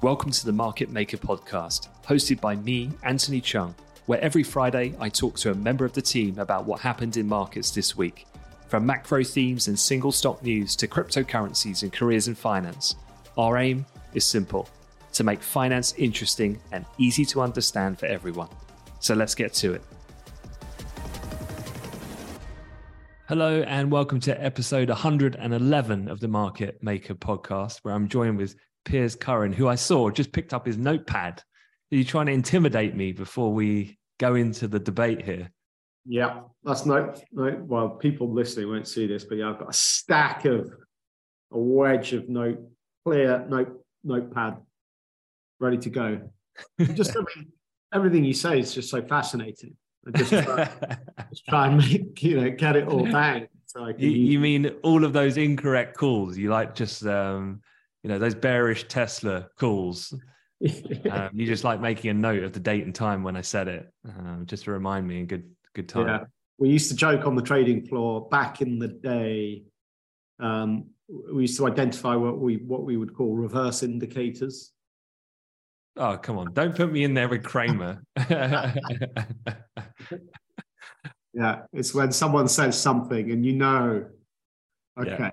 Welcome to the Market Maker podcast, hosted by me, Anthony Cheung, where every Friday I talk to a member of the team about what happened in markets this week. From macro themes and single stock news to cryptocurrencies and careers in finance, our aim is simple to make finance interesting and easy to understand for everyone. So let's get to it. Hello, and welcome to episode 111 of the Market Maker podcast, where I'm joined with Piers Curran, who I saw just picked up his notepad. Are you trying to intimidate me before we go into the debate here? Yeah, that's no, no. Well, people listening won't see this, but yeah, I've got a stack of a wedge of note, clear note, notepad ready to go. just I everything you say is just so fascinating. I just try, just try and make you know get it all down. So I can you, you mean all of those incorrect calls? You like just um, you know those bearish Tesla calls. um, you just like making a note of the date and time when I said it, um, just to remind me in good good time. Yeah, we used to joke on the trading floor back in the day. Um, we used to identify what we what we would call reverse indicators. Oh come on! Don't put me in there with Cramer. yeah, it's when someone says something and you know, okay, yeah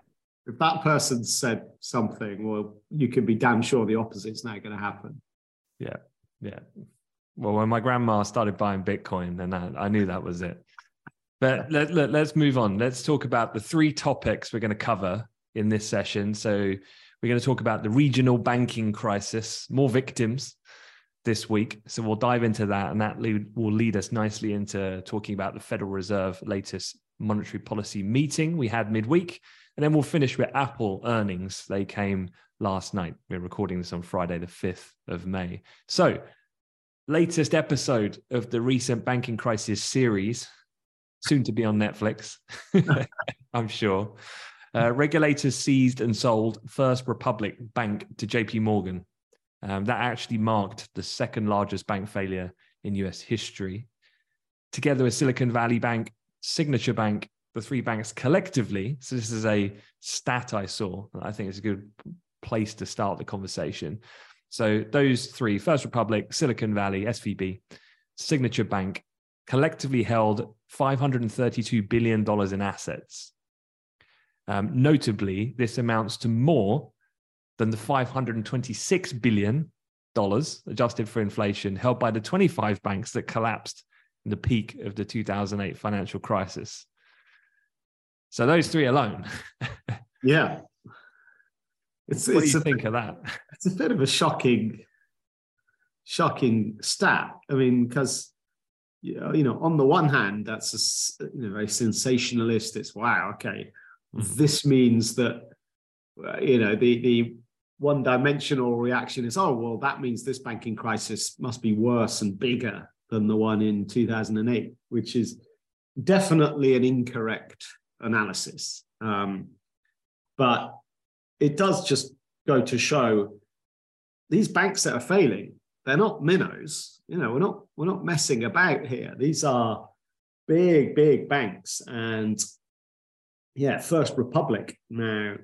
if that person said something, well, you can be damn sure the opposite's now going to happen. Yeah, yeah. Well, when my grandma started buying Bitcoin, then I, I knew that was it. But let, let, let's move on. Let's talk about the three topics we're going to cover in this session. So we're going to talk about the regional banking crisis, more victims this week. So we'll dive into that, and that lead, will lead us nicely into talking about the Federal Reserve latest monetary policy meeting we had midweek and then we'll finish with Apple earnings. They came last night. We're recording this on Friday, the 5th of May. So, latest episode of the recent banking crisis series, soon to be on Netflix, I'm sure. Uh, regulators seized and sold First Republic Bank to JP Morgan. Um, that actually marked the second largest bank failure in US history. Together with Silicon Valley Bank, Signature Bank, the three banks collectively. So this is a stat I saw. I think it's a good place to start the conversation. So those three, First Republic, Silicon Valley, SVB, Signature Bank, collectively held $532 billion in assets. Um, notably, this amounts to more than the $526 billion adjusted for inflation held by the 25 banks that collapsed in the peak of the 2008 financial crisis. So those three alone. yeah. It's, what it's do you a, think of that? It's a bit of a shocking, shocking stat. I mean, because you know, on the one hand, that's a you know, very sensationalist. It's wow, okay, mm. this means that uh, you know the the one-dimensional reaction is oh well, that means this banking crisis must be worse and bigger than the one in 2008, which is definitely an incorrect analysis. Um, but it does just go to show these banks that are failing, they're not minnows. You know, we're not we're not messing about here. These are big, big banks. And yeah, First Republic now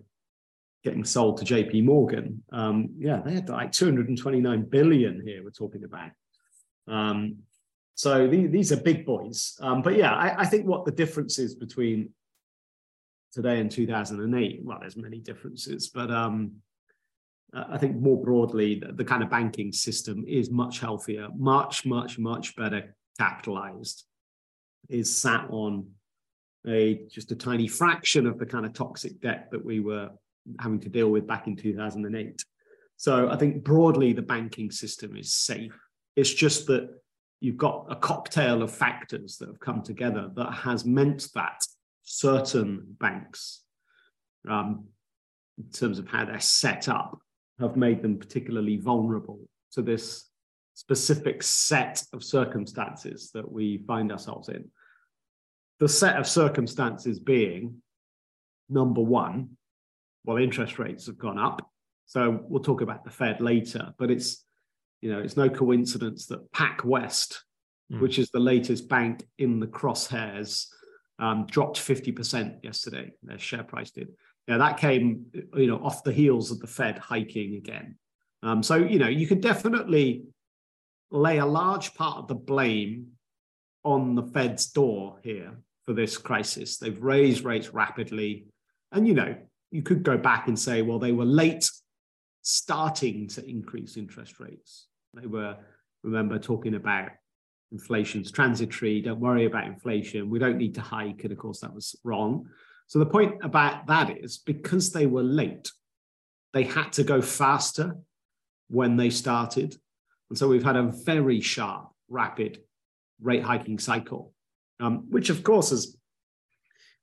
getting sold to JP Morgan. Um, yeah, they had like 229 billion here we're talking about. Um, so the, these are big boys. Um, but yeah, I, I, think what the difference is between today in 2008 well there's many differences but um, i think more broadly the, the, kind of banking system is much healthier much much much better capitalized. Is sat on a just a tiny fraction of the kind of toxic debt that we were having to deal with back in 2008 so i think broadly the banking system is safe. It's just that you've got a cocktail of factors that have come together that has meant that certain banks, um, in terms of how they're set up, have made them particularly vulnerable to this specific set of circumstances that we find ourselves in. The set of circumstances being number one, well, interest rates have gone up. So we'll talk about the Fed later, but it's you know it's no coincidence that PacWest, mm. which is the latest bank in the crosshairs um, dropped 50% yesterday. Their share price did. Yeah, that came, you know, off the heels of the Fed hiking again. Um, so, you know, you can definitely lay a large part of the blame on the Fed's door here for this crisis. They've raised rates rapidly. And, you know, you could go back and say, well, they were late starting to increase interest rates. They were, remember, talking about inflation's transitory, don't worry about inflation, we don't need to hike. And of course, that was wrong. So the point about that is because they were late, they had to go faster when they started. And so we've had a very sharp, rapid rate hiking cycle, um, which of course has,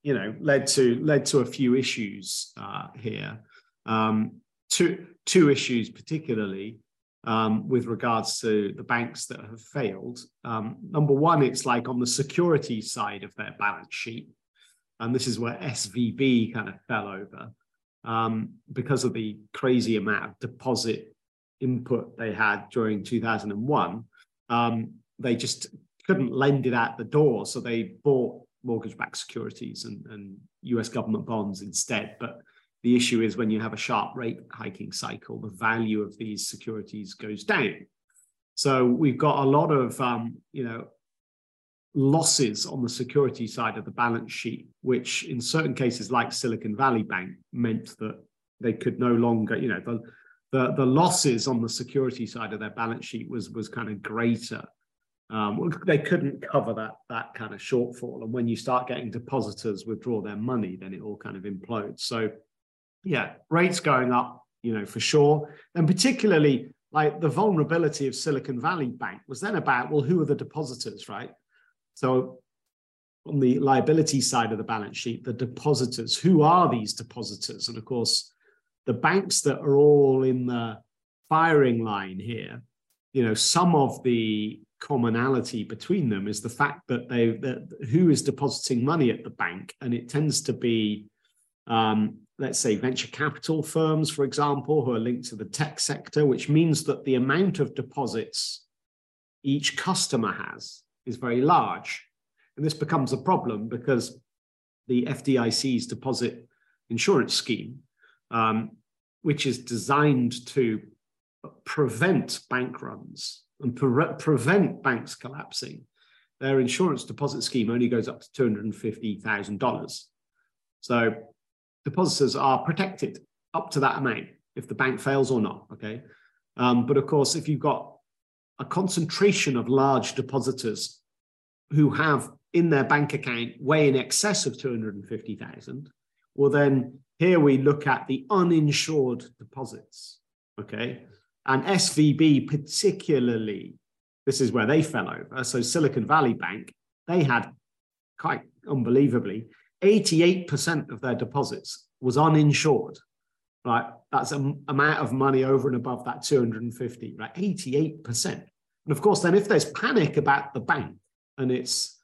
you know, led to led to a few issues uh, here. Um, two two issues particularly um, with regards to the banks that have failed. Um, number one, it's like on the security side of their balance sheet, and this is where SVB kind of fell over um, because of the crazy amount of deposit input they had during 2001. Um, they just couldn't lend it out the door. So they bought mortgage backed securities and, and US government bonds instead. But the issue is when you have a sharp rate hiking cycle, the value of these securities goes down. So we've got a lot of, um, you know, losses on the security side of the balance sheet, which in certain cases, like Silicon Valley Bank, meant that they could no longer, you know, the, the, the losses on the security side of their balance sheet was, was kind of greater um, they couldn't cover that that kind of shortfall. And when you start getting depositors withdraw their money, then it all kind of implodes. So, yeah, rates going up, you know, for sure. And particularly like the vulnerability of Silicon Valley Bank was then about, well, who are the depositors, right? So on the liability side of the balance sheet, the depositors, who are these depositors? And of course, the banks that are all in the firing line here, you know, some of the commonality between them is the fact that they that who is depositing money at the bank and it tends to be um, let's say venture capital firms for example who are linked to the tech sector which means that the amount of deposits each customer has is very large and this becomes a problem because the FDIC's deposit insurance scheme um, which is designed to prevent bank runs and pre- prevent banks collapsing, their insurance deposit scheme only goes up to $250,000. So depositors are protected up to that amount if the bank fails or not. Okay. Um, but of course, if you've got a concentration of large depositors who have in their bank account way in excess of 250,000, well, then here we look at the uninsured deposits. Okay. And SVB, particularly, this is where they fell over. So, Silicon Valley Bank, they had quite unbelievably 88% of their deposits was uninsured. Right, that's an amount of money over and above that 250, right? 88%. And of course, then if there's panic about the bank and its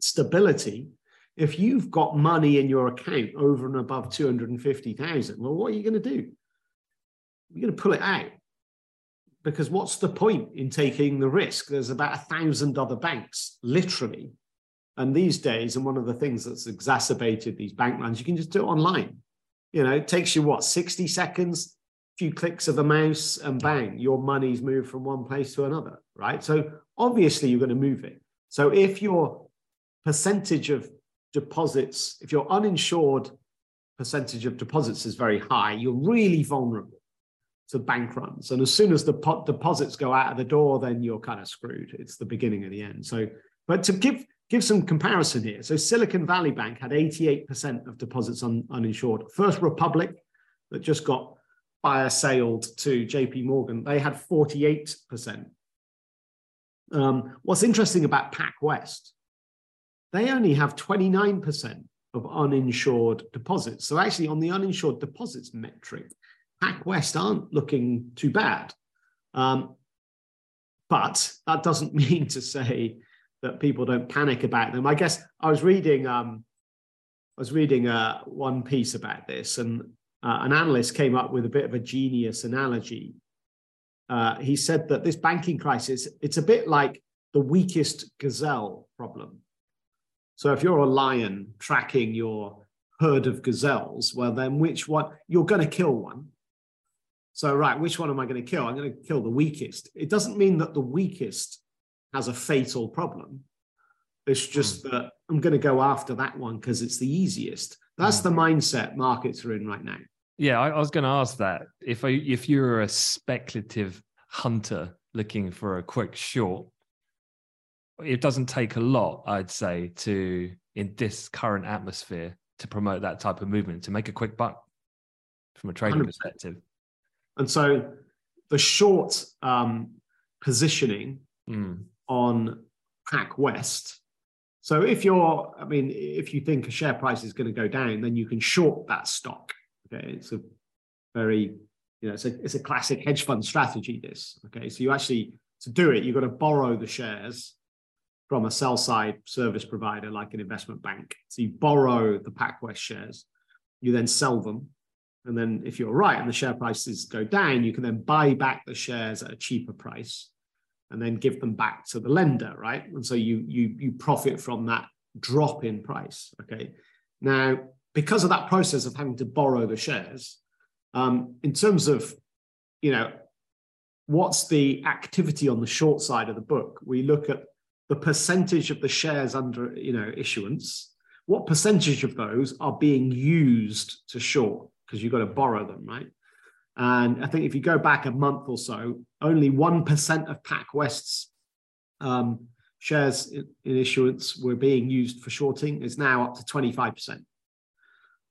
stability, if you've got money in your account over and above 250,000, well, what are you going to do? You're going to pull it out because what's the point in taking the risk? There's about a thousand other banks, literally. And these days, and one of the things that's exacerbated these bank runs, you can just do it online. You know, it takes you what, 60 seconds, a few clicks of the mouse, and bang, your money's moved from one place to another, right? So obviously you're going to move it. So if your percentage of deposits, if your uninsured percentage of deposits is very high, you're really vulnerable to bank runs. And as soon as the deposits go out of the door, then you're kind of screwed. It's the beginning of the end. So, but to give give some comparison here, so Silicon Valley Bank had 88% of deposits un, uninsured. First Republic, that just got fire sailed to JP Morgan, they had 48%. Um, what's interesting about PacWest, they only have 29% of uninsured deposits. So actually on the uninsured deposits metric, PacWest aren't looking too bad. Um, but that doesn't mean to say that people don't panic about them. I guess I was reading um, I was reading uh, one piece about this, and uh, an analyst came up with a bit of a genius analogy. Uh, he said that this banking crisis it's a bit like the weakest gazelle problem. So if you're a lion tracking your herd of gazelles, well, then which one you're going to kill one So, right, which one am I going to kill? I'm going to kill the weakest. It doesn't mean that the weakest has a fatal problem. It's just mm. that I'm going to go after that one because it's the easiest. That's mm. the mindset markets are in right now. Yeah, I, I was going to ask that. If I, if you're a speculative hunter looking for a quick short, it doesn't take a lot, I'd say, to in this current atmosphere to promote that type of movement to make a quick buck from a trading 100%. perspective. And so the short um, positioning mm. On PacWest. So if you're, I mean, if you think a share price is going to go down, then you can short that stock. Okay, it's a very, you know, it's a it's a classic hedge fund strategy. This, okay, so you actually to do it, you've got to borrow the shares from a sell side service provider like an investment bank. So you borrow the PacWest shares, you then sell them and then if you're right and the share prices go down, you can then buy back the shares at a cheaper price and then give them back to the lender, right? And so you you you profit from that drop in price. Okay. Now, because of that process of having to borrow the shares, um, in terms of you know what's the activity on the short side of the book, we look at the percentage of the shares under you know issuance. What percentage of those are being used to short? because you've got to borrow them, right? And I think if you go back a month or so, only 1% of PacWest's um, shares in, issuance were being used for shorting. It's now up to 25%.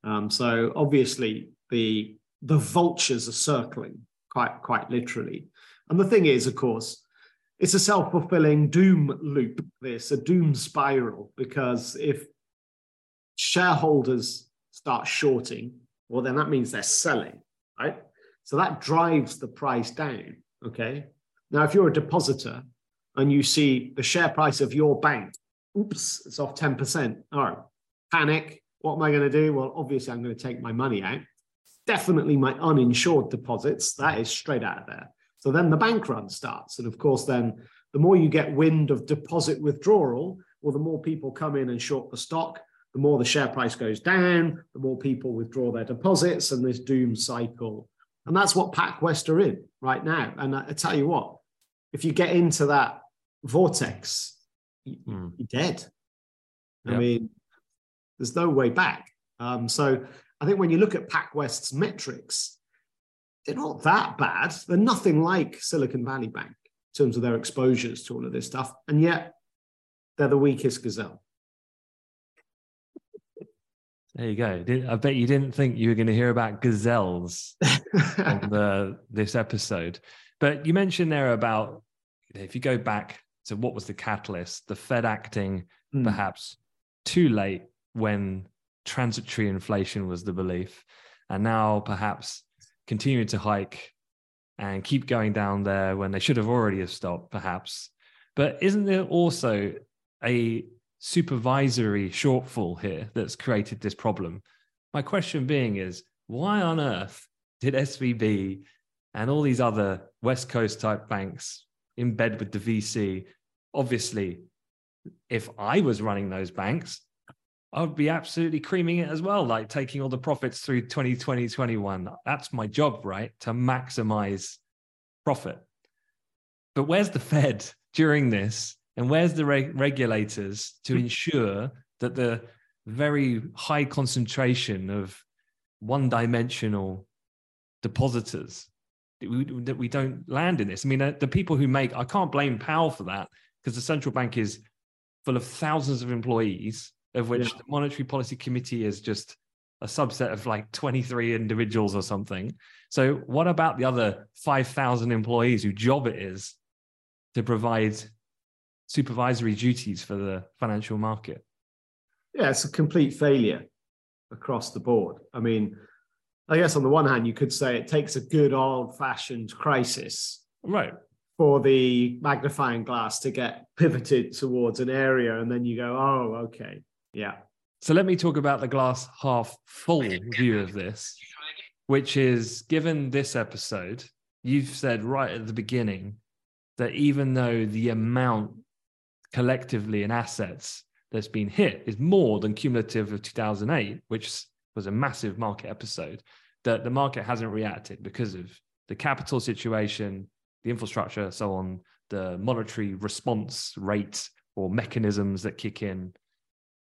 Um, so obviously the the vultures are circling quite quite literally. And the thing is, of course, it's a self-fulfilling doom loop, this, a doom spiral, because if shareholders start shorting, well, then that means they're selling? So that drives the price down. Okay. Now, if you're a depositor and you see the share price of your bank, oops, it's off 10%. All right, panic. What am I going to do? Well, obviously, I'm going to take my money out. Definitely my uninsured deposits. That is straight out of there. So then the bank run starts. And of course, then the more you get wind of deposit withdrawal, well, the more people come in and short the stock, the more the share price goes down, the more people withdraw their deposits and this doom cycle. And that's what PacWest are in right now. And I, I tell you what, if you get into that vortex, you, mm. you're dead. Yep. I mean, there's no way back. Um, so I think when you look at PacWest's metrics, they're not that bad. They're nothing like Silicon Valley Bank in terms of their exposures to all of this stuff. And yet they're the weakest gazelle. There you go. I bet you didn't think you were going to hear about gazelles on the, this episode. But you mentioned there about if you go back to what was the catalyst, the Fed acting mm. perhaps too late when transitory inflation was the belief, and now perhaps continuing to hike and keep going down there when they should have already have stopped, perhaps. But isn't there also a supervisory shortfall here that's created this problem. My question being is why on earth did SVB and all these other West Coast type banks in bed with the VC? Obviously, if I was running those banks, I would be absolutely creaming it as well, like taking all the profits through 2020, 21. That's my job, right? To maximize profit. But where's the Fed during this and where's the reg- regulators to hmm. ensure that the very high concentration of one dimensional depositors that we, that we, don't land in this? I mean, uh, the people who make, I can't blame Powell for that because the central bank is full of thousands of employees, of which yeah. the Monetary Policy Committee is just a subset of like 23 individuals or something. So, what about the other 5,000 employees whose job it is to provide supervisory duties for the financial market? Yeah, it's a complete failure across the board. I mean, I guess on the one hand, you could say it takes a good old fashioned crisis. Right. For the magnifying glass to get pivoted towards an area, and then you go, oh, okay. Yeah. So let me talk about the glass half full view of this, which is given this episode, you've said right at the beginning that even though the amount collectively in assets that's been hit is more than cumulative of 2008, which was a massive market episode that the market hasn't reacted because of the capital situation, the infrastructure, so on, the monetary response rate or mechanisms that kick in.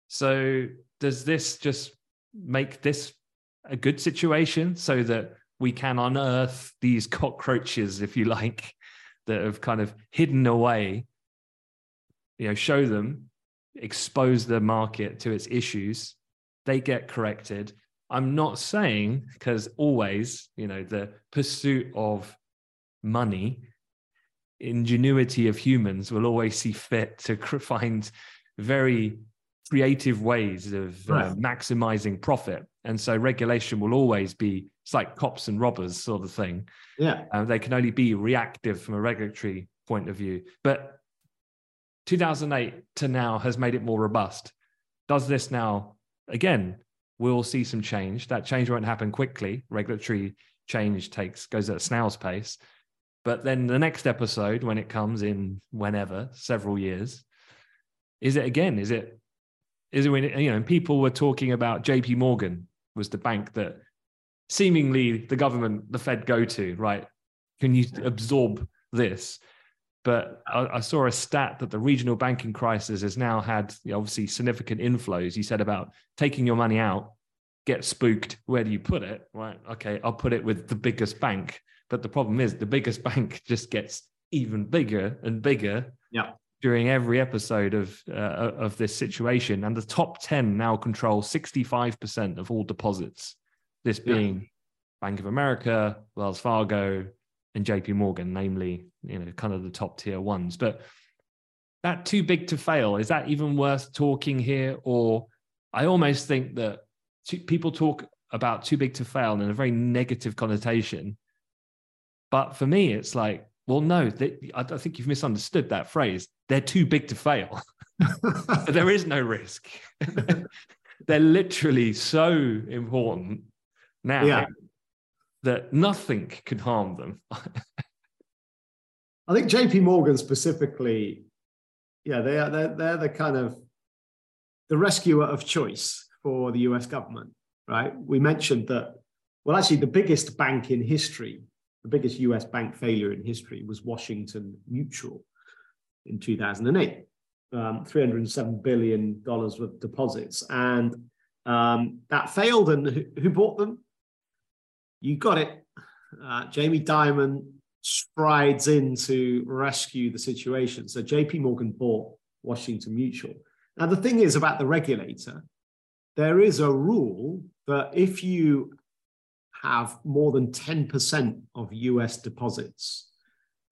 So, does this just make this a good situation so that we can unearth these cockroaches, if you like, that have kind of hidden away, you know, show them, expose the market to its issues, they get corrected. I'm not saying because always, you know, the pursuit of money, ingenuity of humans will always see fit to find very creative ways of uh, right. uh, maximizing profit. And so regulation will always be, it's like cops and robbers sort of thing. Yeah. Uh, they can only be reactive from a regulatory point of view. But 2008 to now has made it more robust. Does this now, again, we'll see some change. That change won't happen quickly. Regulatory change takes goes at a snail's pace. But then the next episode, when it comes in whenever, several years, is it again? Is it is it when you know people were talking about JP Morgan was the bank that seemingly the government, the Fed go to, right? Can you absorb this? But I, I, saw a stat that the regional banking crisis has now had you know, obviously significant inflows. You said about taking your money out, get spooked. Where do you put it? Right. Okay, I'll put it with the biggest bank. But the problem is the biggest bank just gets even bigger and bigger. Yeah. During every episode of uh, of this situation, and the top ten now control sixty five percent of all deposits. This being yeah. Bank of America, Wells Fargo, and JP Morgan, namely, you know, kind of the top tier ones. But that too big to fail, is that even worth talking here? Or I almost think that people talk about too big to fail in a very negative connotation. But for me, it's like, well, no, they, I think you've misunderstood that phrase. They're too big to fail. there is no risk. They're literally so important now yeah that nothing could harm them. I think JP Morgan specifically, yeah, they are they're, they're the kind of the rescuer of choice for the US government, right? We mentioned that, well, actually, the biggest bank in history, the biggest US bank failure in history was Washington Mutual in 2008. Um, $307 billion worth deposits. And um, that failed. And who, who bought them? You got it. Uh, Jamie Dimon strides in to rescue the situation. So JP Morgan bought Washington Mutual. Now, the thing is about the regulator, there is a rule that if you have more than 10% of US deposits,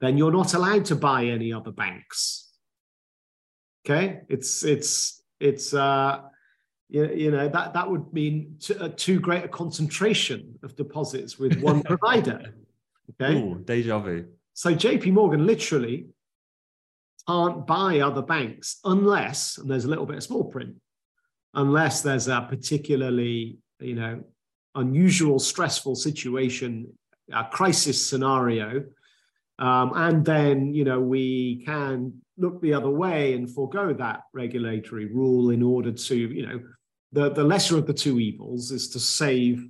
then you're not allowed to buy any other banks. Okay, it's it's it's uh, you, you know that that would mean a uh, too great a concentration of deposits with one provider. Okay, Ooh, deja vu. So J.P. Morgan literally can't buy other banks unless, and there's a little bit of small print, unless there's a particularly you know unusual, stressful situation, a crisis scenario. Um, and then, you know, we can look the other way and forego that regulatory rule in order to, you know, the, the lesser of the two evils is to save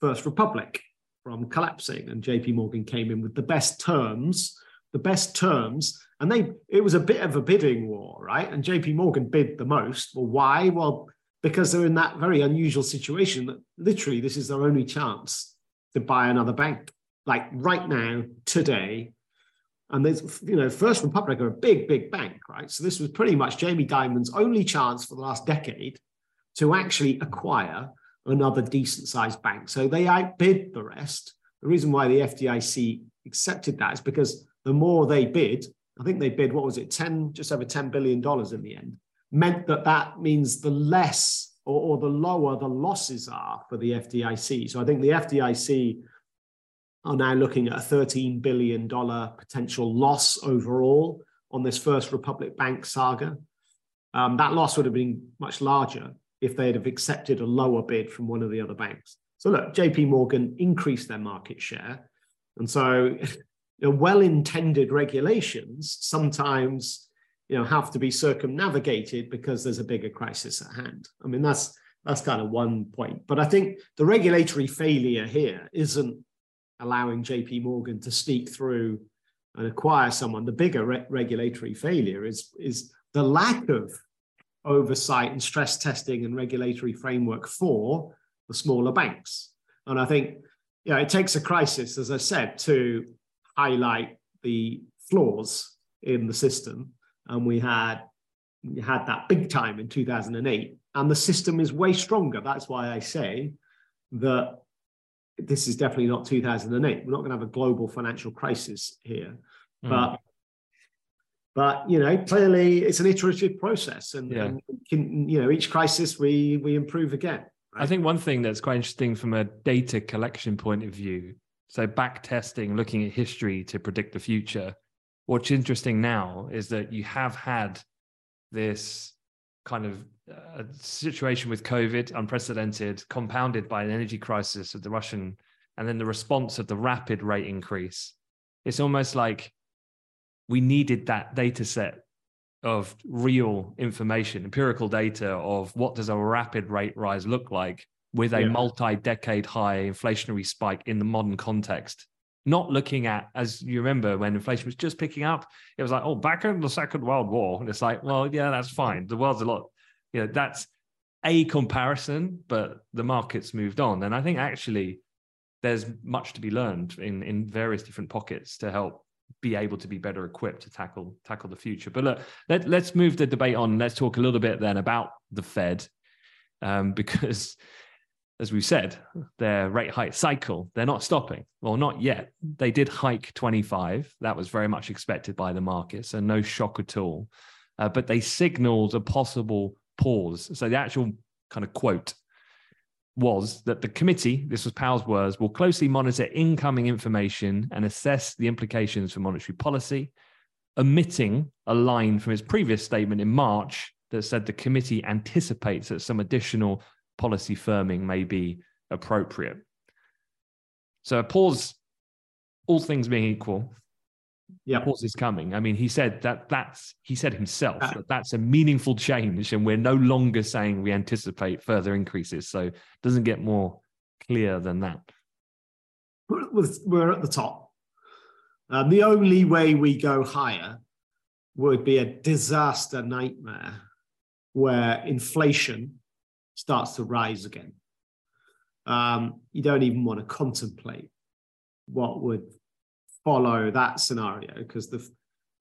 First Republic from collapsing. And JP Morgan came in with the best terms, the best terms. And they it was a bit of a bidding war, right? And JP Morgan bid the most. Well, why? Well, because they're in that very unusual situation that literally this is their only chance to buy another bank. Like right now, today, and there's, you know, First Republic are a big, big bank, right? So this was pretty much Jamie Dimon's only chance for the last decade to actually acquire another decent sized bank. So they outbid the rest. The reason why the FDIC accepted that is because the more they bid, I think they bid, what was it, 10, just over $10 billion in the end, meant that that means the less or, or the lower the losses are for the FDIC. So I think the FDIC are now looking at a $13 billion potential loss overall on this First Republic Bank saga. Um, that loss would have been much larger if they'd have accepted a lower bid from one of the other banks. So look, JP Morgan increased their market share. And so well-intended regulations sometimes you know have to be circumnavigated because there's a bigger crisis at hand. I mean, that's that's kind of one point. But I think the regulatory failure here isn't allowing JP Morgan to sneak through and acquire someone. The bigger re- regulatory failure is, is the lack of oversight and stress testing and regulatory framework for the smaller banks. And I think you know, it takes a crisis, as I said, to highlight the flaws in the system. And we had we had that big time in 2008, and the system is way stronger. That's why I say that this is definitely not 2008. We're not going to have a global financial crisis here, mm. but but you know clearly it's an iterative process, and, yeah. and can, you know each crisis we we improve again. Right? I think one thing that's quite interesting from a data collection point of view, so back testing, looking at history to predict the future. What's interesting now is that you have had this kind of uh, situation with COVID, unprecedented, compounded by an energy crisis of the Russian, and then the response of the rapid rate increase. It's almost like we needed that data set of real information, empirical data of what does a rapid rate rise look like with a yeah. multi-decade high inflationary spike in the modern context not looking at, as you remember, when inflation was just picking up, it was like, oh, back in the Second World War. And it's like, well, yeah, that's fine. The world's a lot, you know, that's a comparison, but the market's moved on. And I think actually there's much to be learned in, in various different pockets to help be able to be better equipped to tackle tackle the future. But look, let, let's move the debate on. Let's talk a little bit then about the Fed, um, because as we've said, their rate hike cycle, they're not stopping. Well, not yet. They did hike 25. That was very much expected by the market, so no shock at all. Uh, but they signaled a possible pause. So the actual kind of quote was that the committee, this was Powell's words, will closely monitor incoming information and assess the implications for monetary policy, omitting a line from his previous statement in March that said the committee anticipates that some additional policy firming may be appropriate. So a pause, all things being equal, yeah, pause is coming. I mean, he said that that's he said himself uh, that that's a meaningful change, and we're no longer saying we anticipate further increases. So it doesn't get more clear than that. We're at the top. Um, the only way we go higher would be a disaster nightmare where inflation starts to rise again. Um, you don't even want to contemplate what would follow that scenario because the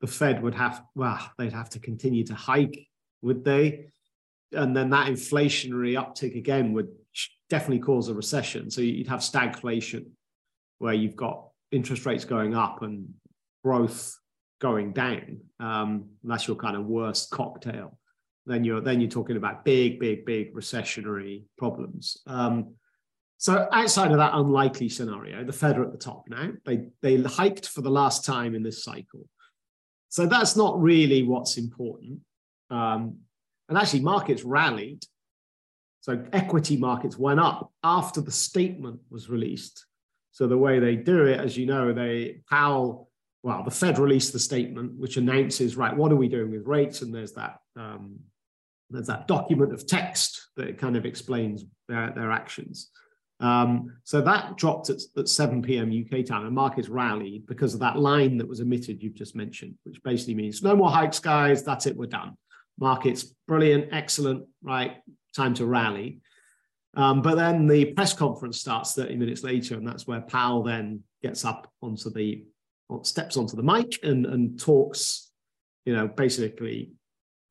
the Fed would have well they'd have to continue to hike, would they? And then that inflationary uptick again would definitely cause a recession. So you'd have stagflation, where you've got interest rates going up and growth going down. Um, that's your kind of worst cocktail then you're then you're talking about big, big, big recessionary problems. Um, so outside of that unlikely scenario, the Fed are at the top now. They they hiked for the last time in this cycle. So that's not really what's important. Um, and actually, markets rallied. So equity markets went up after the statement was released. So the way they do it, as you know, they Powell, well, the Fed released the statement which announces, right, what are we doing with rates? And there's that um, there's that document of text that kind of explains their, their actions. Um, so that dropped at, at 7 p.m. UK time, and markets rallied because of that line that was emitted you've just mentioned, which basically means no more hikes, guys. That's it. We're done. Markets brilliant, excellent. Right, time to rally. Um, but then the press conference starts 30 minutes later, and that's where Powell then gets up onto the steps onto the mic and and talks. You know, basically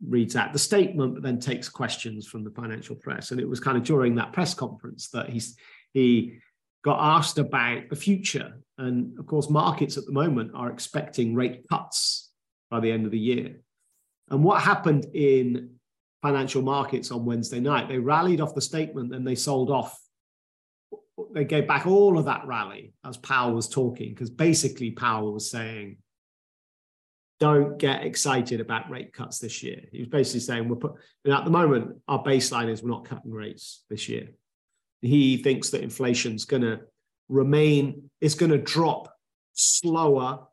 reads out the statement, but then takes questions from the financial press. And it was kind of during that press conference that he's he got asked about the future. And of course, markets at the moment are expecting rate cuts by the end of the year. And what happened in financial markets on Wednesday night? They rallied off the statement and they sold off. They gave back all of that rally as Powell was talking, because basically Powell was saying, don't get excited about rate cuts this year. He was basically saying we're put at the moment our baseline is we're not cutting rates this year. He thinks that inflation's going to remain, it's going to drop slower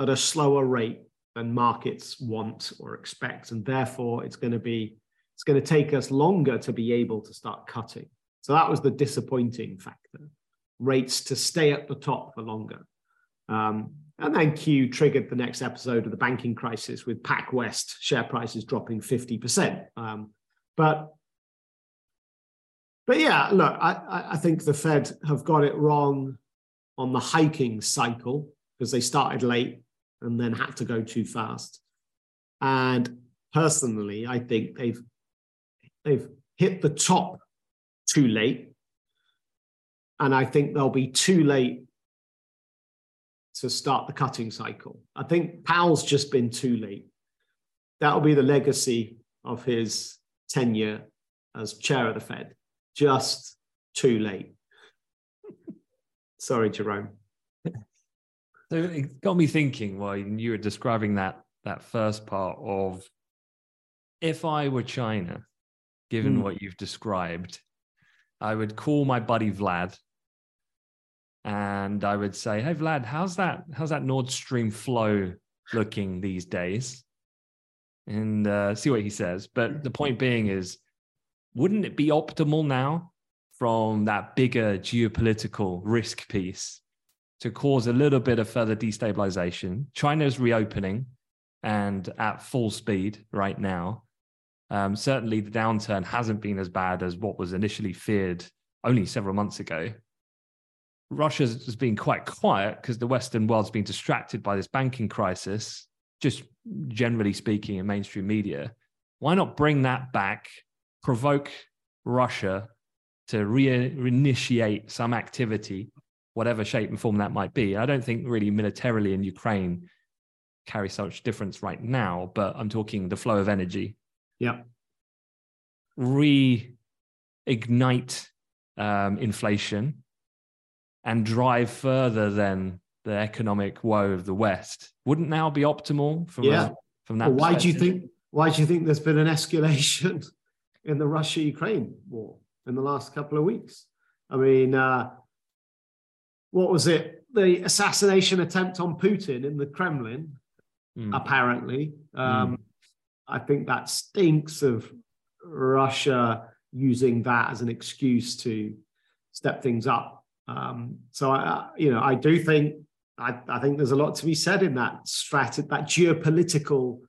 at a slower rate than markets want or expect, and therefore it's going to be it's going to take us longer to be able to start cutting. So that was the disappointing factor rates to stay at the top for longer. Um, and then Q triggered the next episode of the banking crisis with PacWest share prices dropping 50%. Um, but but yeah, look, I, I think the Fed have got it wrong on the hiking cycle because they started late and then had to go too fast. And personally, I think they've they've hit the top too late. And I think they'll be too late to start the cutting cycle. I think Powell's just been too late. That'll be the legacy of his tenure as chair of the Fed. Just too late. Sorry, Jerome. So it got me thinking while you were describing that that first part of if I were China, given mm. what you've described, I would call my buddy Vlad and I would say, "Hey Vlad, how's that? How's that Nord Stream flow looking these days?" And uh, see what he says. But the point being is, wouldn't it be optimal now from that bigger geopolitical risk piece to cause a little bit of further destabilization? China's reopening and at full speed right now. Um, certainly, the downturn hasn't been as bad as what was initially feared only several months ago. Russia has been quite quiet because the Western world's been distracted by this banking crisis, just generally speaking in mainstream media. Why not bring that back, provoke Russia to re- reinitiate some activity, whatever shape and form that might be? I don't think really militarily in Ukraine carry such difference right now, but I'm talking the flow of energy. Yeah. Reignite um, inflation and drive further than the economic woe of the West. Wouldn't now be optimal from yeah. A, from that? Well, why do you think? Why do you think there's been an escalation in the Russia-Ukraine war in the last couple of weeks? I mean, uh, what was it? The assassination attempt on Putin in the Kremlin, mm. apparently. Um, mm. I think that stinks of Russia using that as an excuse to step things up um, so I, you know, I do think I, I, think there's a lot to be said in that strat, that geopolitical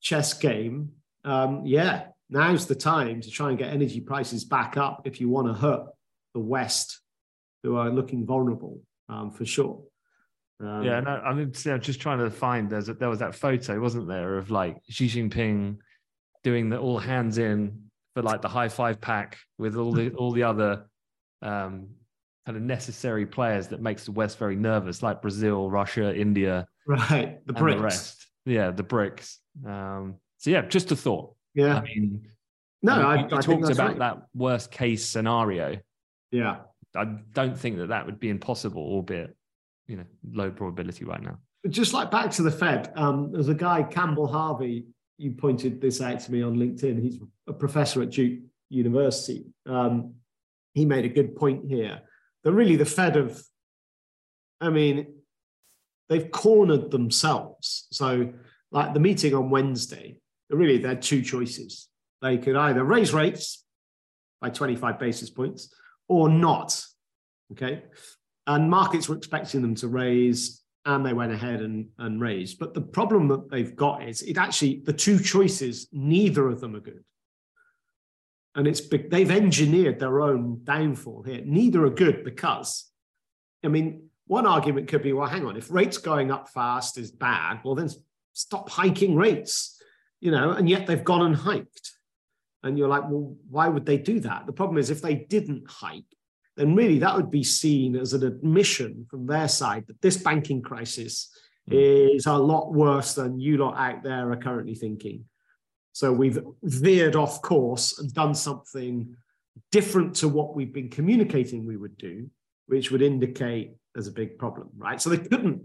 chess game. Um, yeah, now's the time to try and get energy prices back up if you want to hurt the West, who are looking vulnerable um, for sure. Um, yeah, no, I mean, I'm just trying to find. There's a, there was that photo, wasn't there, of like Xi Jinping doing the all hands in for like the high five pack with all the all the other um, kind of necessary players that makes the West very nervous, like Brazil, Russia, India, right? The BRICS. The rest. Yeah, the BRICS. Um, so yeah, just a thought. Yeah. I mean, no, I, you, you I talked about right. that worst case scenario. Yeah. I don't think that that would be impossible, albeit you know low probability right now. Just like back to the Fed, um, there's a guy Campbell Harvey. You pointed this out to me on LinkedIn. He's a professor at Duke University. Um, he made a good point here they're really the Fed of, I mean, they've cornered themselves. So, like the meeting on Wednesday, really, they had two choices. They could either raise rates by 25 basis points or not. Okay. And markets were expecting them to raise, and they went ahead and, and raised. But the problem that they've got is it actually, the two choices, neither of them are good and it's they've engineered their own downfall here. Neither are good because, I mean, one argument could be, well, hang on, if rates going up fast is bad, well, then stop hiking rates, you know, and yet they've gone and hiked. And you're like, well, why would they do that? The problem is if they didn't hike, then really that would be seen as an admission from their side that this banking crisis mm. is a lot worse than you lot out there are currently thinking. So we've veered off course and done something different to what we've been communicating we would do, which would indicate there's a big problem, right? So they couldn't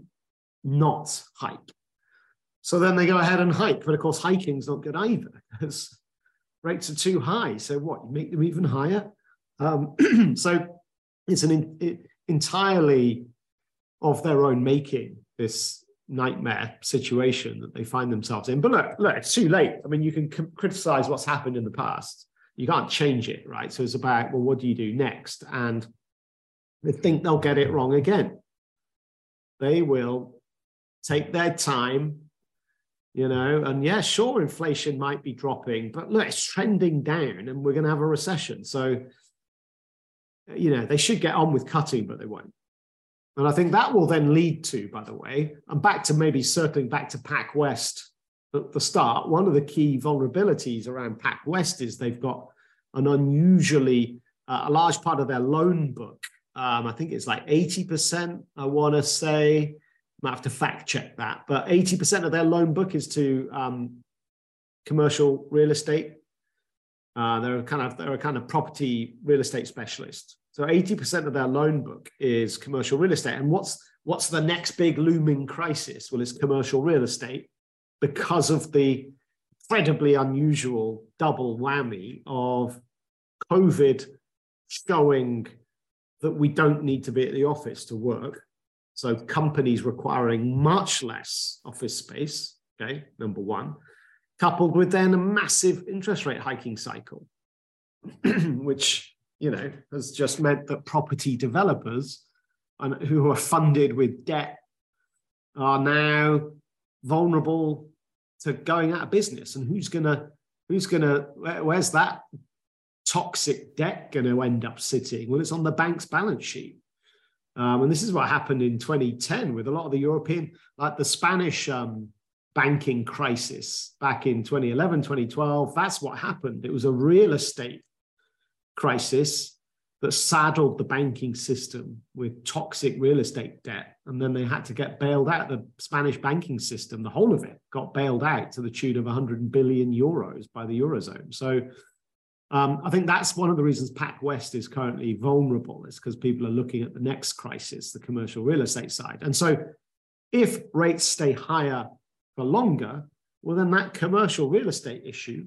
not hike. So then they go ahead and hike, but of course hiking's not good either because rates are too high. So what? You make them even higher. Um, so it's an in, it, entirely of their own making. This nightmare situation that they find themselves in. But look, look, it's too late. I mean, you can c- criticize what's happened in the past. You can't change it, right? So it's about, well, what do you do next? And they think they'll get it wrong again. They will take their time, you know, and yeah, sure, inflation might be dropping, but look, it's trending down and we're going to have a recession. So, you know, they should get on with cutting, but they won't. And I think that will then lead to, by the way, and back to maybe circling back to PacWest at the start, one of the key vulnerabilities around PacWest is they've got an unusually, uh, a large part of their loan book. Um, I think it's like 80%, I want to say, might have to fact check that, but 80% of their loan book is to um, commercial real estate. Uh, they're a kind of they're a kind of property real estate specialist. So 80% of their loan book is commercial real estate. And what's what's the next big looming crisis? Well, it's commercial real estate because of the incredibly unusual double whammy of COVID showing that we don't need to be at the office to work. So companies requiring much less office space, okay, number one, coupled with then a massive interest rate hiking cycle, which, you know, has just meant that property developers and who are funded with debt are now vulnerable to going out of business. And who's gonna who's gonna where's that toxic debt going to end up sitting? Well, it's on the bank's balance sheet. Um, and this is what happened in 2010 with a lot of the European, like the Spanish um, banking crisis back in 2011, 2012. That's what happened. It was a real estate crisis that saddled the banking system with toxic real estate debt. And then they had to get bailed out. The Spanish banking system, the whole of it, got bailed out to the tune of 100 billion euros by the Eurozone. So um, I think that's one of the reasons PacWest is currently vulnerable, is because people are looking at the next crisis, the commercial real estate side. And so if rates stay higher for longer, well, then that commercial real estate issue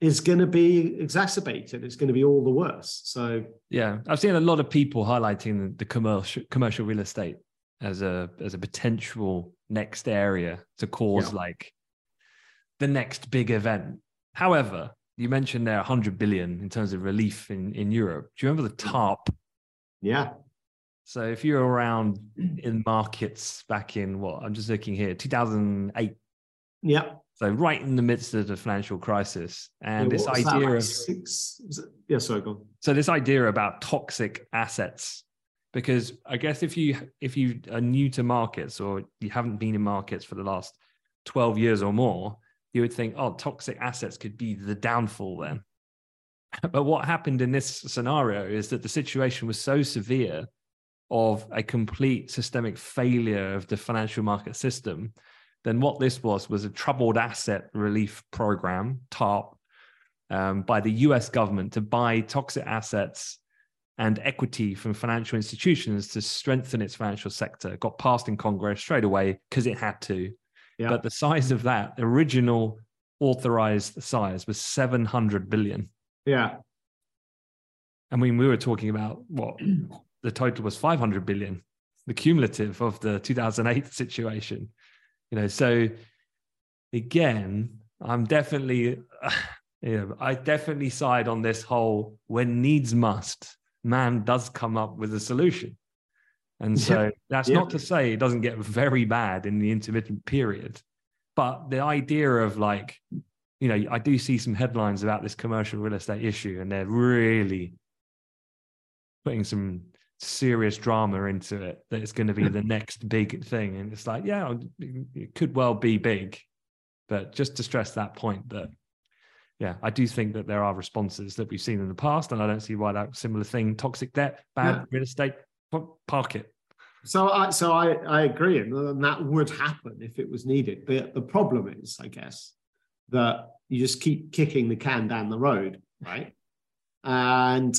is going to be exacerbated. It's going to be all the worse. So yeah, I've seen a lot of people highlighting the commercial commercial real estate as a as a potential next area to cause yeah. like the next big event. However, you mentioned there 100 billion in terms of relief in in Europe. Do you remember the TARP? Yeah. So if you're around in markets back in what I'm just looking here, 2008. Yeah. So right in the midst of the financial crisis, and yeah, this idea like of six, yeah, sorry, go. On. So this idea about toxic assets, because I guess if you if you are new to markets or you haven't been in markets for the last twelve years or more, you would think, oh, toxic assets could be the downfall then. But what happened in this scenario is that the situation was so severe of a complete systemic failure of the financial market system then what this was was a troubled asset relief program, TARP, um, by the US government to buy toxic assets and equity from financial institutions to strengthen its financial sector. It got passed in Congress straight away because it had to. Yeah. But the size of that original authorized size was 700 billion. Yeah. I mean, we were talking about what the total was 500 billion, the cumulative of the 2008 situation you know so again i'm definitely you know i definitely side on this whole when needs must man does come up with a solution and so yeah. that's yeah. not to say it doesn't get very bad in the intermittent period but the idea of like you know i do see some headlines about this commercial real estate issue and they're really putting some serious drama into it that it's going to be the next big thing. And it's like yeah it could well be big. But just to stress that point that yeah i do think that there are responses that we've seen in the past and i don't see why that similar thing toxic debt bad yeah. real estate park it. So i so i i agree and that would happen if it was needed. The the problem is i guess that you just keep kicking the can down the road right? And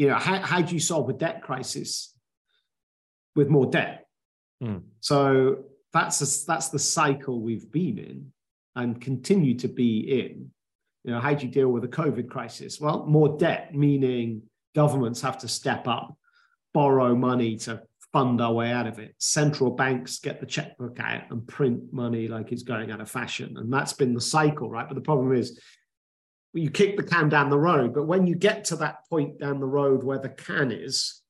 you know, how, how do you solve a debt crisis with more debt? Mm. So that's a, that's the cycle we've been in and continue to be in. You know, how do you deal with a COVID crisis? Well, more debt, meaning governments have to step up, borrow money to fund our way out of it. Central banks get the checkbook out and print money like it's going out of fashion. And that's been the cycle, right? But the problem is you kick the can down the road. But when you get to that point down the road where the can is,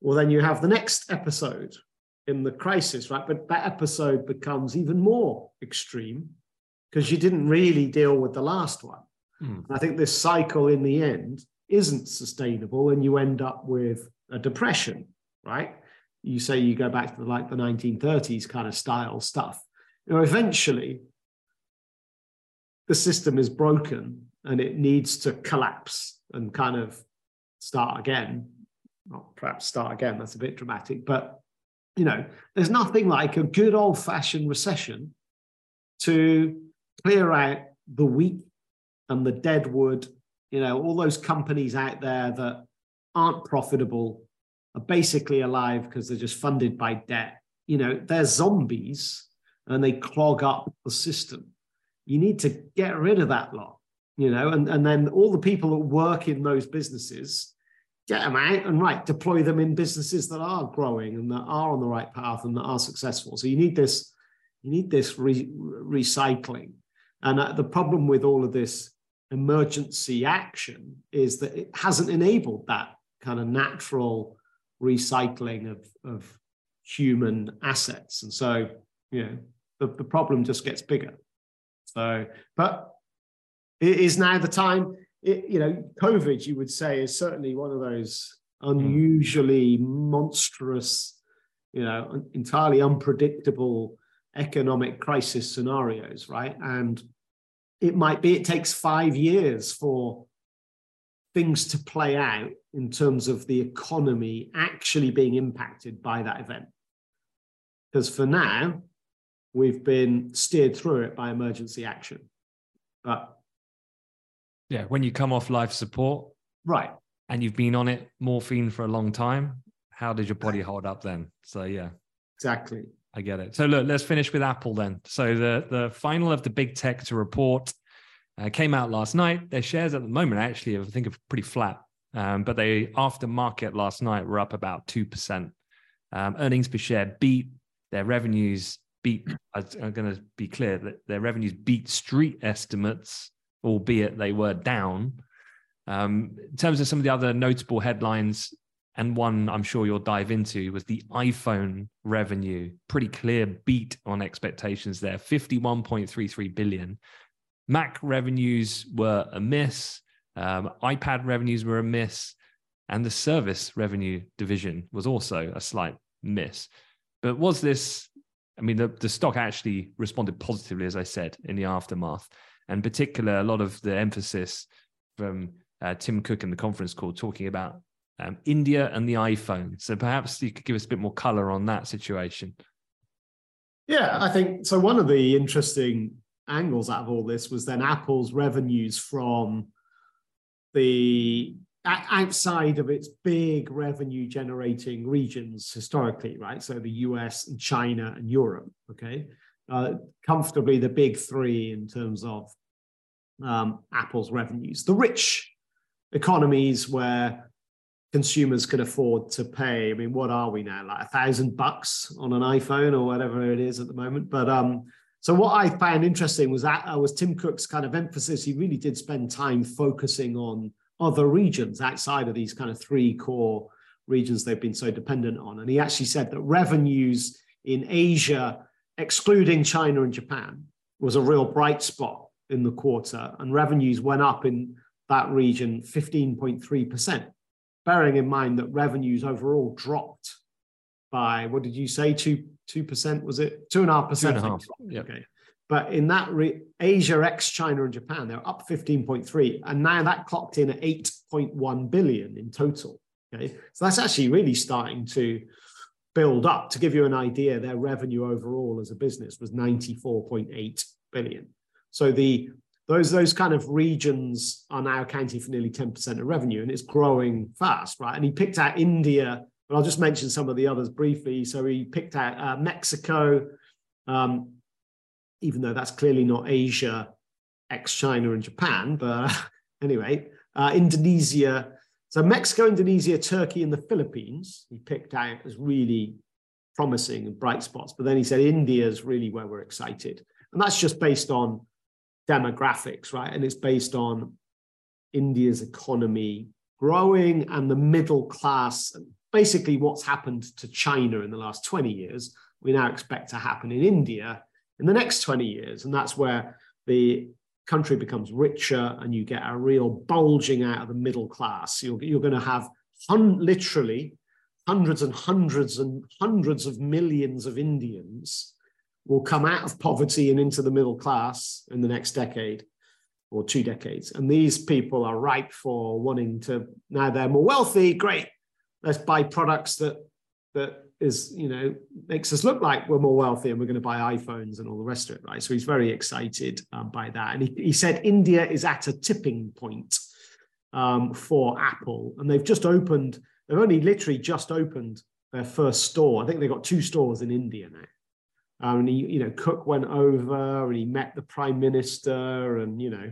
well, then you have the next episode in the crisis, right? But that episode becomes even more extreme because you didn't really deal with the last one. Mm. I think this cycle in the end isn't sustainable and you end up with a depression, right? You say you go back to the, like the 1930s kind of style stuff. You know, eventually the system is broken and it needs to collapse and kind of start again. Well, perhaps start again, that's a bit dramatic, but you know, there's nothing like a good old fashioned recession to clear out the weak and the dead wood, you know, all those companies out there that aren't profitable are basically alive because they're just funded by debt. You know, they're zombies and they clog up the system. You need to get rid of that lot, you know, and, and then all the people that work in those businesses, get them out and right, deploy them in businesses that are growing and that are on the right path and that are successful. So you need this, you need this re- recycling. And uh, the problem with all of this emergency action is that it hasn't enabled that kind of natural recycling of, of human assets. And so, you know, the, the problem just gets bigger. So, but is now the time, it, you know, COVID, you would say, is certainly one of those unusually monstrous, you know, entirely unpredictable economic crisis scenarios, right? And it might be it takes five years for things to play out in terms of the economy actually being impacted by that event. Because for now, we've been steered through it by emergency action. But yeah, when you come off life support, right, and you've been on it morphine for a long time, how did your body hold up then? So yeah, exactly. I get it. So look, let's finish with Apple then. So the the final of the big tech to report uh, came out last night. Their shares at the moment actually, I think, are pretty flat. Um, but they after market last night were up about two percent. Um, earnings per share beat. Their revenues beat. I'm going to be clear that their revenues beat street estimates, albeit they were down. Um, in terms of some of the other notable headlines, and one I'm sure you'll dive into was the iPhone revenue. Pretty clear beat on expectations there 51.33 billion. Mac revenues were a miss, um, iPad revenues were a miss, and the service revenue division was also a slight miss. But was this, I mean, the, the stock actually responded positively, as I said, in the aftermath. And particular, a lot of the emphasis from uh, Tim Cook in the conference call talking about um, India and the iPhone. So perhaps you could give us a bit more color on that situation. Yeah, I think so. One of the interesting angles out of all this was then Apple's revenues from the outside of its big revenue generating regions historically, right? So the US and China and Europe, okay? Uh, comfortably the big three in terms of um, Apple's revenues. The rich economies where consumers can afford to pay. I mean, what are we now? Like a thousand bucks on an iPhone or whatever it is at the moment. But um, so what I found interesting was that uh, was Tim Cook's kind of emphasis. He really did spend time focusing on other regions outside of these kind of three core regions they've been so dependent on. And he actually said that revenues in Asia, excluding China and Japan, was a real bright spot in the quarter, and revenues went up in that region 15.3% bearing in mind that revenues overall dropped by what did you say two two percent was it? Two and a half percent yep. okay. But in that re- asia ex china and japan they're up 15.3 and now that clocked in at 8.1 billion in total. Okay. So that's actually really starting to build up. To give you an idea their revenue overall as a business was 94.8 billion. So the those those kind of regions are now accounting for nearly 10% of revenue and it's growing fast right? And he picked out india but i'll just mention some of the others briefly. So he picked out uh, mexico um, even though that's clearly not asia ex china and japan but anyway uh, indonesia so mexico indonesia turkey and the philippines he picked out as really promising and bright spots but then he said india is really where we're excited and that's just based on demographics, right? And it's based on India's economy growing and the middle class, basically what's happened to China in the last 20 years, we now expect to happen in India in the next 20 years. And that's where the country becomes richer and you get a real bulging out of the middle class. You're, you're going to have hun- literally hundreds and hundreds and hundreds of millions of Indians will come out of poverty and into the middle class in the next decade or two decades. And these people are ripe for wanting to, now they're more wealthy, great. Let's buy products that that is, you know, makes us look like we're more wealthy and we're going to buy iPhones and all the rest of it, right? So he's very excited um, by that. And he, he said India is at a tipping point um, for Apple. And they've just opened, they've only literally just opened their first store. I think they've got two stores in India now. Um, and he, you know, Cook went over and he met the prime minister, and you know,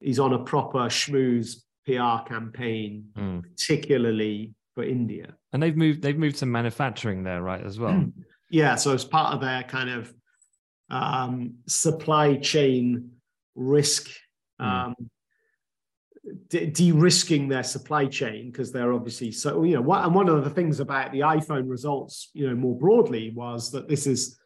he's on a proper schmooze PR campaign, mm. particularly for India. And they've moved they've moved some manufacturing there, right, as well. yeah, so as part of their kind of um, supply chain risk, mm. um, de- de-risking their supply chain because they're obviously so you know. What, and one of the things about the iPhone results, you know, more broadly was that this is,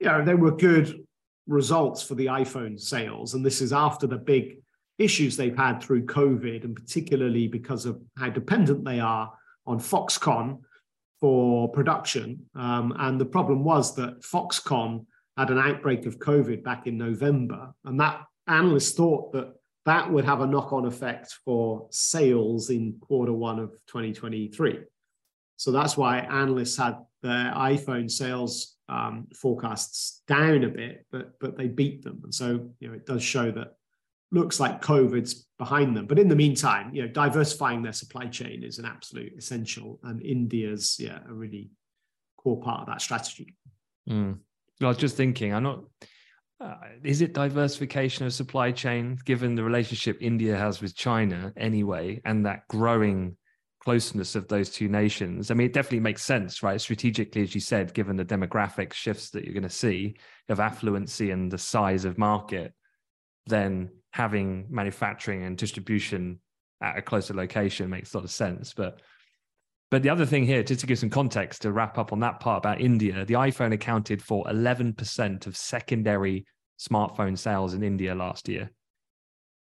you know, they were good results for the iPhone sales, and this is after the big issues they've had through COVID, and particularly because of how dependent they are on Foxconn for production. Um, and the problem was that Foxconn had an outbreak of COVID back in November, and that analysts thought that that would have a knock-on effect for sales in quarter one of 2023. So that's why analysts had their iPhone sales um, forecasts down a bit, but but they beat them, and so you know it does show that looks like COVID's behind them. But in the meantime, you know, diversifying their supply chain is an absolute essential, and India's yeah a really core part of that strategy. Mm. I was just thinking, I'm not. Uh, is it diversification of supply chain given the relationship India has with China anyway, and that growing closeness of those two nations? I mean, it definitely makes sense, right? Strategically, as you said, given the demographic shifts that you're going to see of affluency and the size of market, then having manufacturing and distribution at a closer location makes a lot of sense. But but the other thing here, just to give some context to wrap up on that part about India, the iPhone accounted for 11% of secondary smartphone sales in India last year.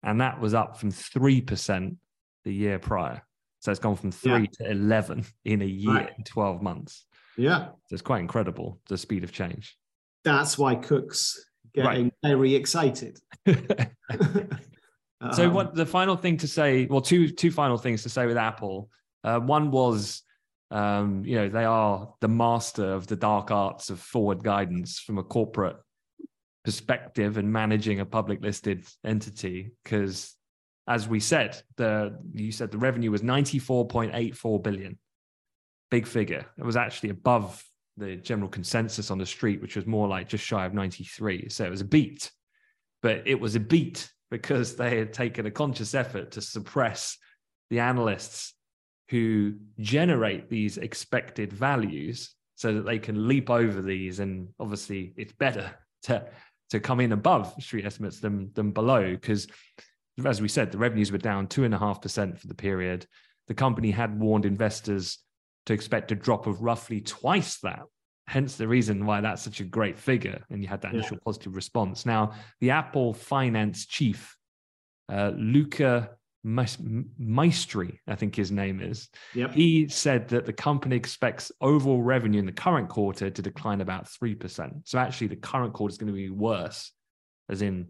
And that was up from 3% the year prior. So it's gone from three yeah. to 11 in a year, right. in 12 months. Yeah. So it's quite incredible, the speed of change. That's why Cooks getting right. very excited. so um, what the final thing to say well two two final things to say with apple uh, one was um, you know they are the master of the dark arts of forward guidance from a corporate perspective and managing a public listed entity because as we said the you said the revenue was 94.84 billion big figure it was actually above the general consensus on the street, which was more like just shy of 93. So it was a beat, but it was a beat because they had taken a conscious effort to suppress the analysts who generate these expected values so that they can leap over these. And obviously, it's better to, to come in above street estimates than, than below because, as we said, the revenues were down 2.5% for the period. The company had warned investors to expect a drop of roughly twice that. Hence the reason why that's such a great figure. And you had that initial yeah. positive response. Now, the Apple finance chief, uh, Luca Maestri, I think his name is, yep. he said that the company expects overall revenue in the current quarter to decline about 3%. So actually, the current quarter is going to be worse, as in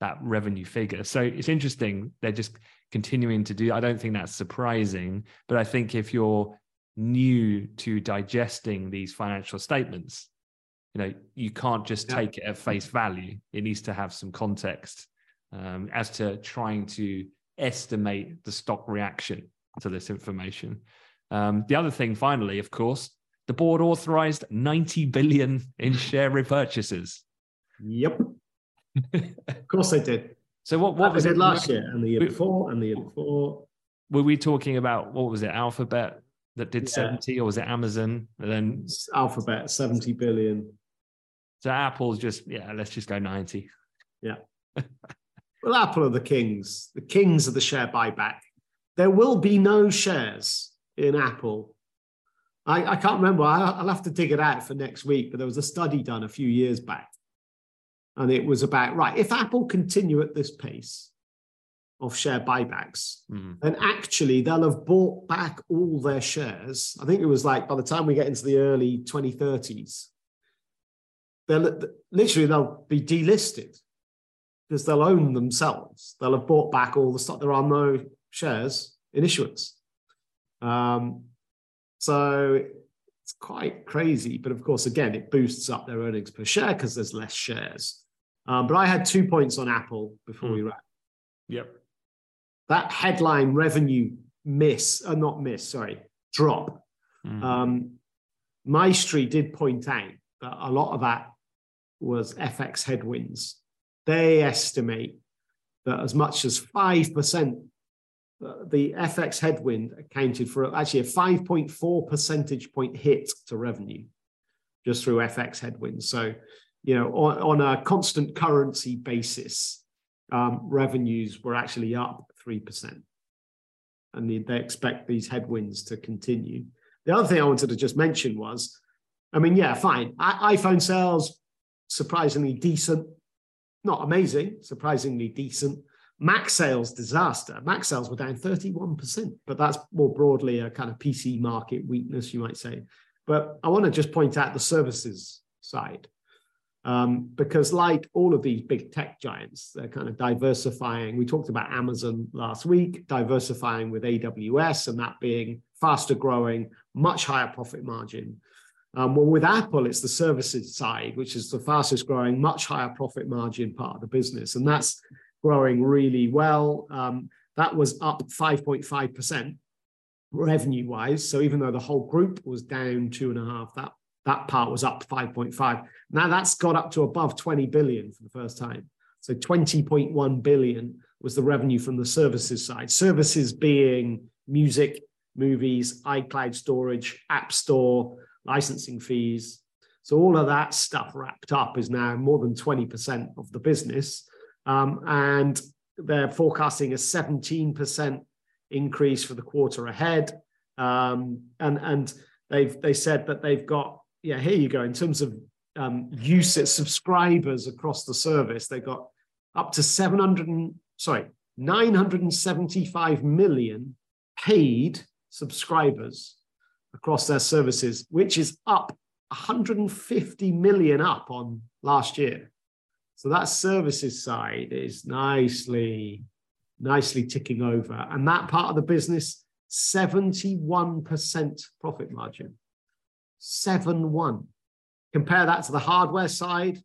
that revenue figure. So it's interesting. They're just continuing to do. I don't think that's surprising, but I think if you're new to digesting these financial statements. You know you can't just yeah. take it at face value. It needs to have some context um, as to trying to estimate the stock reaction to this information. Um, the other thing finally of course the board authorized 90 billion in share repurchases. Yep. Of course they did. So what, what was it last year and the year before and the year before. were we talking about what was it alphabet that did yeah. 70 or was it Amazon? And then it's Alphabet 70 billion. So Apple's just, yeah, let's just go 90. Yeah. well, Apple are the kings, the kings of the share buyback. There will be no shares in Apple. I, I can't remember. I'll have to dig it out for next week. But there was a study done a few years back, and it was about right if Apple continue at this pace of share buybacks, mm-hmm. then actually they'll have bought back all their shares. I think it was like by the time we get into the early 2030s, they'll literally they'll be delisted because they'll own themselves. They'll have bought back all the stock. There are no shares in issuance. Um, so it's quite crazy. But of course, again, it boosts up their earnings per share because there's less shares. Um, but I had two points on Apple before mm. we wrap. Yep. That headline revenue miss, uh, not miss, sorry, drop. Mm. Um, Maestri did point out that a lot of that was FX headwinds. They estimate that as much as 5%, uh, the FX headwind accounted for actually a 5.4 percentage point hit to revenue just through FX headwinds. So, you know, on, on a constant currency basis, um, revenues were actually up 3%. And they, expect these headwinds to continue. The other thing I wanted to just mention was I mean, yeah, fine. I, iPhone sales surprisingly decent, not amazing, surprisingly decent. Mac sales disaster. Mac sales were down 31%, but that's more broadly a kind of PC market weakness, you might say. But I want to just point out the services side. Um, because, like all of these big tech giants, they're kind of diversifying. We talked about Amazon last week, diversifying with AWS and that being faster growing, much higher profit margin. Um, well, with Apple, it's the services side, which is the fastest growing, much higher profit margin part of the business. And that's growing really well. Um, that was up 5.5% revenue wise. So even though the whole group was down two and a half, that, that part was up 5.5. Now that's got up to above 20 billion for the first time. So 20.1 billion was the revenue from the services side. Services being music, movies, iCloud storage, App Store, licensing fees. So all of that stuff wrapped up is now more than 20% of the business. Um, and they're forecasting a 17% increase for the quarter ahead. Um, and and they've they said that they've got, yeah, here you go, in terms of um, users, subscribers across the service, they've got up to 700, and, sorry, 975 million paid subscribers across their services, which is up 150 million up on last year. So that services side is nicely, nicely ticking over. And that part of the business, 71% profit margin. 7 1. Compare that to the hardware side,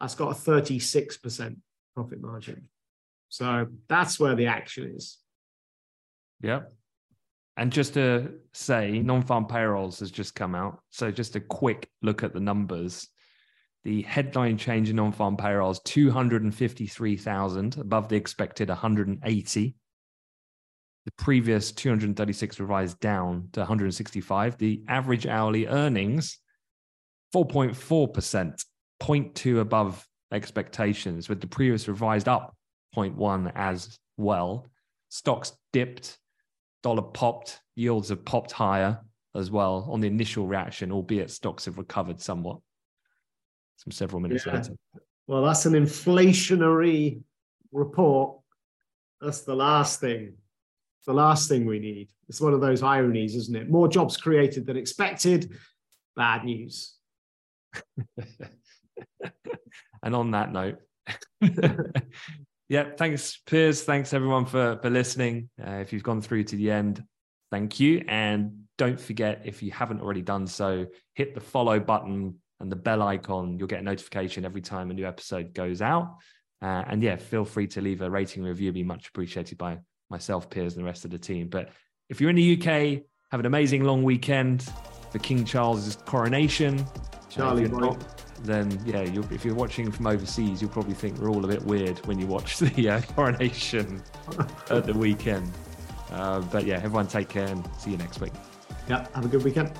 that's got a 36% profit margin. So that's where the action is. Yep. And just to say, non-farm payrolls has just come out. So just a quick look at the numbers. The headline change in non-farm payrolls 253,000 above the expected 180. The previous 236 revised down to 165. The average hourly earnings 4.4%, 0.2 above expectations, with the previous revised up 0.1 as well. Stocks dipped dollar popped, yields have popped higher as well on the initial reaction, albeit stocks have recovered somewhat. Some several minutes yeah. later. Well, that's an inflationary report. That's the last thing. The last thing we need. It's one of those ironies, isn't it? More jobs created than expected. Bad news. and on that note, yeah, thanks, Piers. Thanks everyone for for listening. Uh, if you've gone through to the end, thank you. And don't forget, if you haven't already done so, hit the follow button and the bell icon. You'll get a notification every time a new episode goes out. Uh, and yeah, feel free to leave a rating review. Be much appreciated by myself, Piers, and the rest of the team. But if you're in the UK, have an amazing long weekend for King Charles's coronation. Charlie uh, then yeah, if you're watching from overseas, you'll probably think we're all a bit weird when you watch the uh, coronation at the weekend. Uh, but yeah, everyone take care and see you next week. Yeah, have a good weekend.